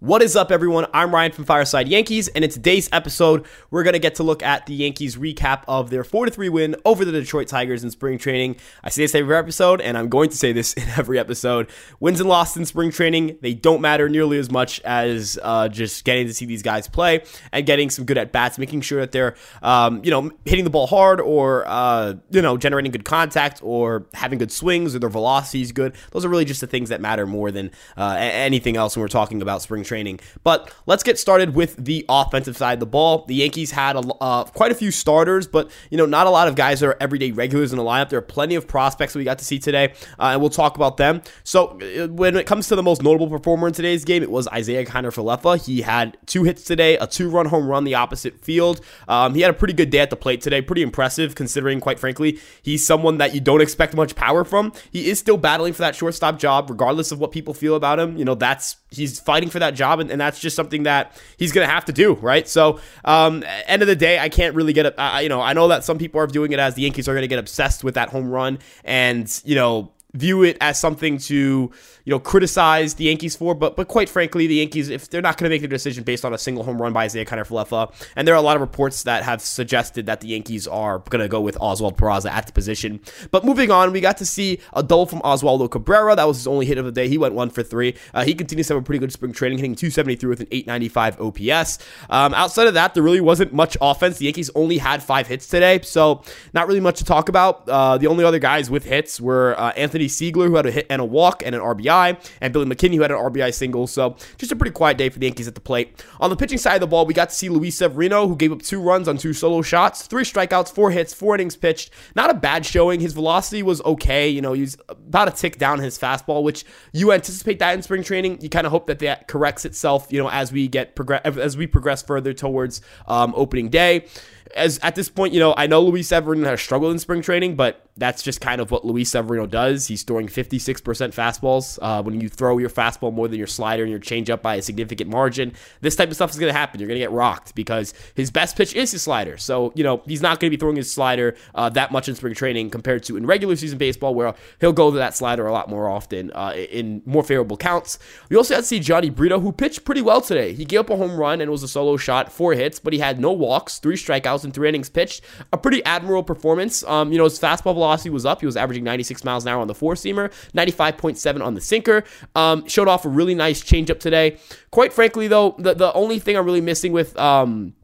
What is up, everyone? I'm Ryan from Fireside Yankees, and in today's episode, we're going to get to look at the Yankees recap of their 4 3 win over the Detroit Tigers in spring training. I say this every episode, and I'm going to say this in every episode. Wins and losses in spring training, they don't matter nearly as much as uh, just getting to see these guys play and getting some good at bats, making sure that they're, um, you know, hitting the ball hard or, uh, you know, generating good contact or having good swings or their velocity is good. Those are really just the things that matter more than uh, anything else when we're talking about spring training. But let's get started with the offensive side of the ball. The Yankees had a, uh, quite a few starters, but you know not a lot of guys that are everyday regulars in the lineup. There are plenty of prospects we got to see today, uh, and we'll talk about them. So uh, when it comes to the most notable performer in today's game, it was Isiah Kiner-Falefa. He had two hits today, a two-run home run the opposite field. Um, he had a pretty good day at the plate today, pretty impressive considering, quite frankly, he's someone that you don't expect much power from. He is still battling for that shortstop job, regardless of what people feel about him. You know that's he's fighting for that job, and, and that's just something that he's going to have to do, right? So, um, end of the day, I can't really get. Uh, you know, I know that some people are viewing it as the Yankees are going to get obsessed with that home run, and you know, view it as something to you know criticize the Yankees for. But but quite frankly, the Yankees if they're not going to make their decision based on a single home run by Isiah Kiner-Falefa, and there are a lot of reports that have suggested that the Yankees are going to go with Oswald Peraza at the position. But moving on, we got to see a double from Oswaldo Cabrera. That was his only hit of the day. He went one for three. Uh, he continues to have a pretty good spring training, hitting 273 with an 895 OPS. Um, outside of that, there really wasn't much offense. The Yankees only had five hits today, so not really much to talk about. Uh, the only other guys with hits were uh, Anthony Seigler, who had a hit and a walk and an RBI, and Billy McKinney, who had an RBI single. So just a pretty quiet day for the Yankees at the plate. On the pitching side of the ball, we got to see Luis Severino, who gave up two runs on two solo shots, three strikeouts, four hits, four innings pitched. Not a bad showing. His velocity was okay. You know, he's about a tick down his fastball, which you anticipate that in spring training. You kind of hope that that corrects itself, you know, as we get progress as we progress further towards um, opening day as at this point, you know, I know Luis Severino has struggled in spring training, but that's just kind of what Luis Severino does. He's throwing 56% fastballs. Uh, when you throw your fastball more than your slider and your changeup by a significant margin, this type of stuff is going to happen. You're going to get rocked because his best pitch is his slider. So, you know, he's not going to be throwing his slider uh, that much in spring training compared to in regular season baseball, where he'll go to that slider a lot more often uh, in more favorable counts. We also had to see Jhony Brito, who pitched pretty well today. He gave up a home run and it was a solo shot, four hits, but he had no walks, three strikeouts, and three innings pitched. A pretty admirable performance. Um, you know, his fastball velocity was up. He was averaging 96 miles an hour on the four seamer, 95.7 on the sinker. Um, showed off a really nice changeup today. Quite frankly, though, the, the only thing I'm really missing with um,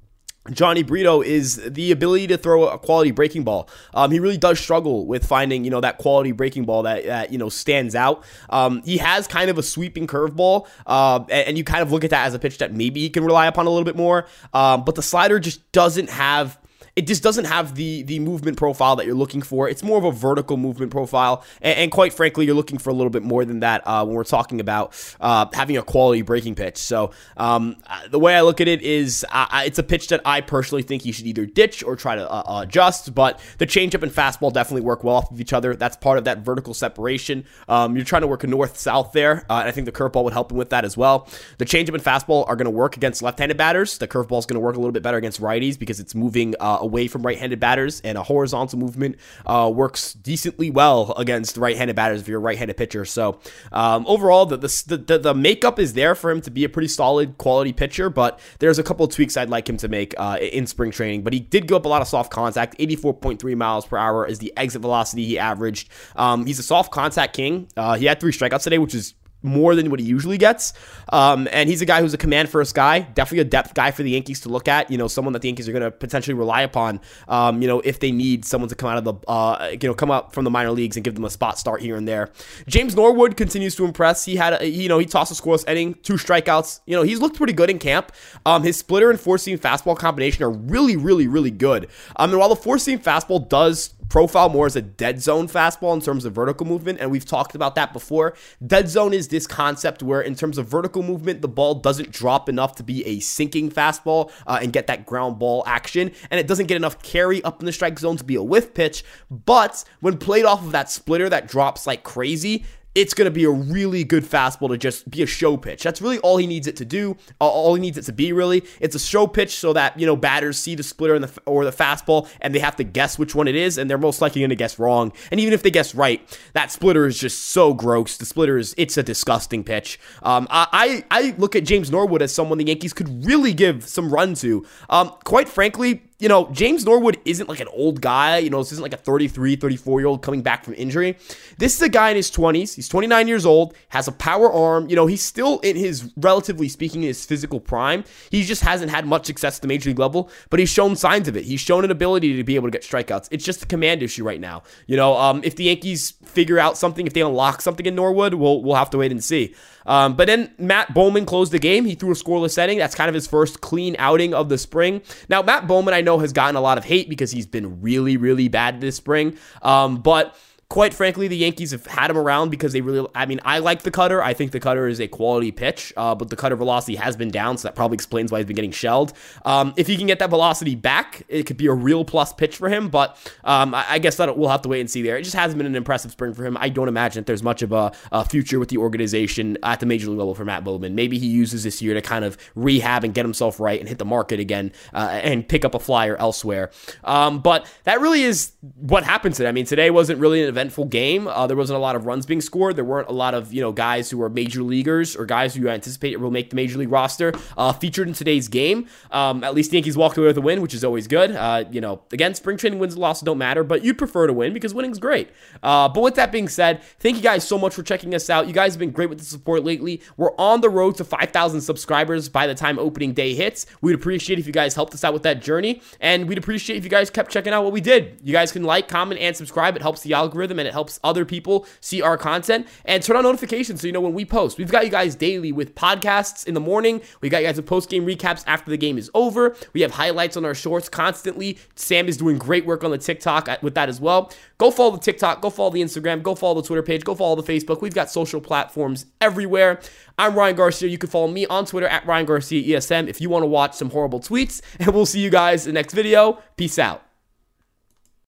Jhony Brito is the ability to throw a quality breaking ball. Um, he really does struggle with finding, you know, that quality breaking ball that, that you know stands out. Um, he has kind of a sweeping curveball, uh, and, and, you kind of look at that as a pitch that maybe he can rely upon a little bit more. Um, but the slider just doesn't have it just doesn't have the the movement profile that you're looking for. It's more of a vertical movement profile, and, and quite frankly, you're looking for a little bit more than that uh, when we're talking about uh, having a quality breaking pitch. So um, uh, the way I look at it is, it's a pitch that I personally think you should either ditch or try to uh, adjust. But the changeup and fastball definitely work well off of each other. That's part of that vertical separation. Um, you're trying to work a north south there, uh, and I think the curveball would help him with that as well. The changeup and fastball are going to work against left-handed batters. The curveball is going to work a little bit better against righties because it's moving uh, away from right-handed batters, and a horizontal movement uh, works decently well against right-handed batters if you're a right-handed pitcher. So um, overall, the, the, the the makeup is there for him to be a pretty solid quality pitcher, but there's a couple of tweaks I'd like him to make uh, in spring training. But he did go up a lot of soft contact, 84.3 miles per hour is the exit velocity he averaged. Um, he's a soft contact king. Uh, he had three strikeouts today, which is more than what he usually gets. Um, and he's a guy who's a command first guy, definitely a depth guy for the Yankees to look at. You know, someone that the Yankees are going to potentially rely upon. Um, you know, if they need someone to come out of the, uh, you know, come up from the minor leagues and give them a spot start here and there. James Norwood continues to impress. He had, a, you know, he tossed a scoreless inning, two strikeouts. You know, he's looked pretty good in camp. Um, his splitter and four seam fastball combination are really, really, really good. Um, and while the four seam fastball does profile more as a dead zone fastball in terms of vertical movement, and we've talked about that before. Dead zone is this concept where, in terms of vertical movement, the ball doesn't drop enough to be a sinking fastball uh, and get that ground ball action, and it doesn't get enough carry up in the strike zone to be a whiff pitch. But when played off of that splitter that drops like crazy, it's going to be a really good fastball to just be a show pitch. That's really all he needs it to do. All he needs it to be really. It's a show pitch so that, you know, batters see the splitter the, or the fastball and they have to guess which one it is and they're most likely going to guess wrong. And even if they guess right, that splitter is just so gross. The splitter is it's a disgusting pitch. Um, I, I look at James Norwood as someone the Yankees could really give some run to. Um, quite frankly, you know, James Norwood isn't like an old guy. You know, this isn't like a 33, 34 year old coming back from injury. This is a guy in his 20s. He's 29 years old, has a power arm. You know, he's still in his, relatively speaking, his physical prime. He just hasn't had much success at the major league level, but he's shown signs of it. He's shown an ability to be able to get strikeouts. It's just a command issue right now. You know, um, if the Yankees figure out something, if they unlock something in Norwood, we'll, we'll have to wait and see. Um, but then Matt Bowman closed the game. He threw a scoreless setting. That's kind of his first clean outing of the spring. Now, Matt Bowman, I know, has gotten a lot of hate because he's been really, really bad this spring. Um, but Quite frankly, the Yankees have had him around because they really. I mean, I like the cutter. I think the cutter is a quality pitch, uh, but the cutter velocity has been down, so that probably explains why he's been getting shelled. Um, if he can get that velocity back, it could be a real plus pitch for him. But um, I, I, guess that we'll have to wait and see there. It just hasn't been an impressive spring for him. I don't imagine that there's much of a, a future with the organization at the major league level for Matt Bowman. Maybe he uses this year to kind of rehab and get himself right and hit the market again uh, and pick up a flyer elsewhere. Um, but that really is what happened today. I mean, today wasn't really an game. Uh, there wasn't a lot of runs being scored. There weren't a lot of you know guys who are major leaguers or guys who you anticipate will make the major league roster uh, featured in today's game. Um, at least the Yankees walked away with a win, which is always good. Uh, you know, again, spring training wins and losses don't matter, but you'd prefer to win because winning's great. Uh, but with that being said, thank you guys so much for checking us out. You guys have been great with the support lately. We're on the road to 5,000 subscribers by the time opening day hits. We'd appreciate if you guys helped us out with that journey, and we'd appreciate if you guys kept checking out what we did. You guys can like, comment, and subscribe. It helps the algorithm and it helps other people see our content. And turn on notifications so you know when we post. We've got you guys daily with podcasts in the morning. We got you guys with post game recaps after the game is over. We have highlights on our shorts constantly. Sam is doing great work on the TikTok uh, with that as well. Go follow the TikTok, go follow the Instagram, go follow the Twitter page, go follow the Facebook. We've got social platforms everywhere. I'm Ryan Garcia. You can follow me on Twitter at Ryan Garcia ESM if you want to watch some horrible tweets. And we'll see you guys in the next video. Peace out.